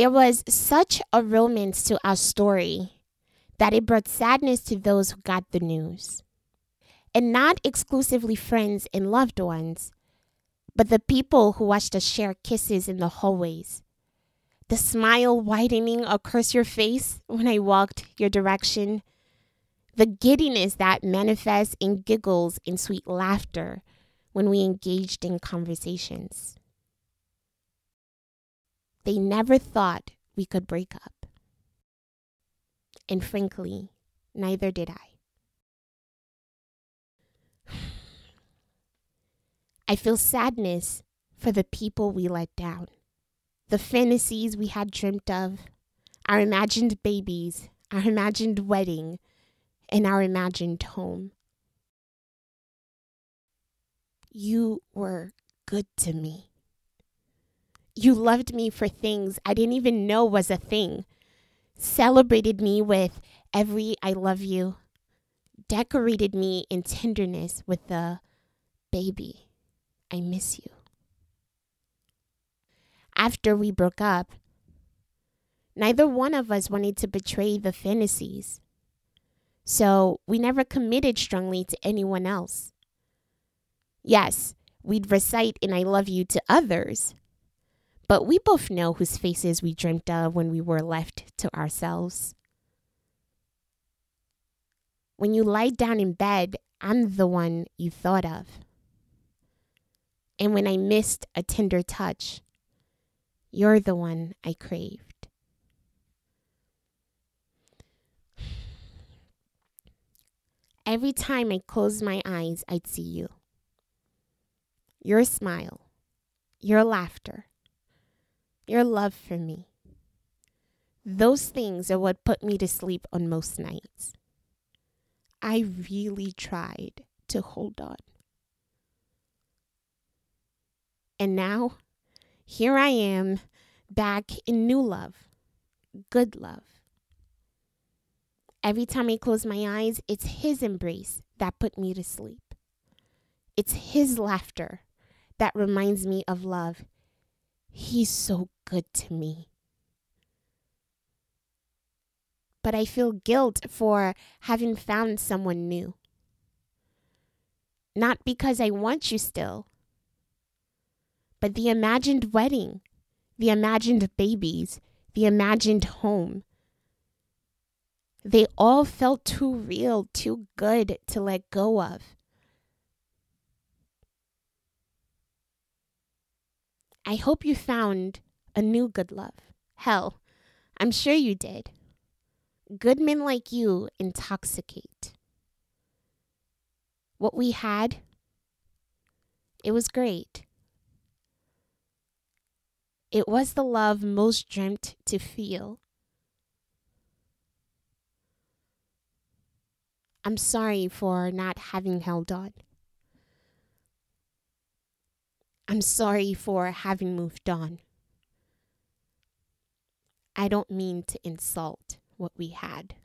There was such a romance to our story that it brought sadness to those who got the news. And not exclusively friends and loved ones, but the people who watched us share kisses in the hallways. The smile widening across your face when I walked your direction. The giddiness that manifests in giggles and sweet laughter when we engaged in conversations. They never thought we could break up. And frankly, neither did I. I feel sadness for the people we let down, the fantasies we had dreamt of, our imagined babies, our imagined wedding, and our imagined home. You were good to me. You loved me for things I didn't even know was a thing, celebrated me with every I love you, decorated me in tenderness with the baby, I miss you. After we broke up, neither one of us wanted to betray the fantasies. So we never committed strongly to anyone else. Yes, we'd recite an I love you to others, but we both know whose faces we dreamt of when we were left to ourselves. When you lie down in bed, I'm the one you thought of. And when I missed a tender touch, you're the one I craved. Every time I closed my eyes, I'd see you your smile, your laughter, your love for me. Those things are what put me to sleep on most nights. I really tried to hold on. And now, here I am back in new love, good love. Every time I close my eyes, it's His embrace that put me to sleep. It's His laughter that reminds me of love. He's so good to me. But I feel guilt for having found someone new. Not because I want you still, but the imagined wedding, the imagined babies, the imagined home. They all felt too real, too good to let go of. I hope you found a new good love. Hell, I'm sure you did. Good men like you intoxicate. What we had, it was great. It was the love most dreamt to feel. I'm sorry for not having held on. I'm sorry for having moved on. I don't mean to insult what we had.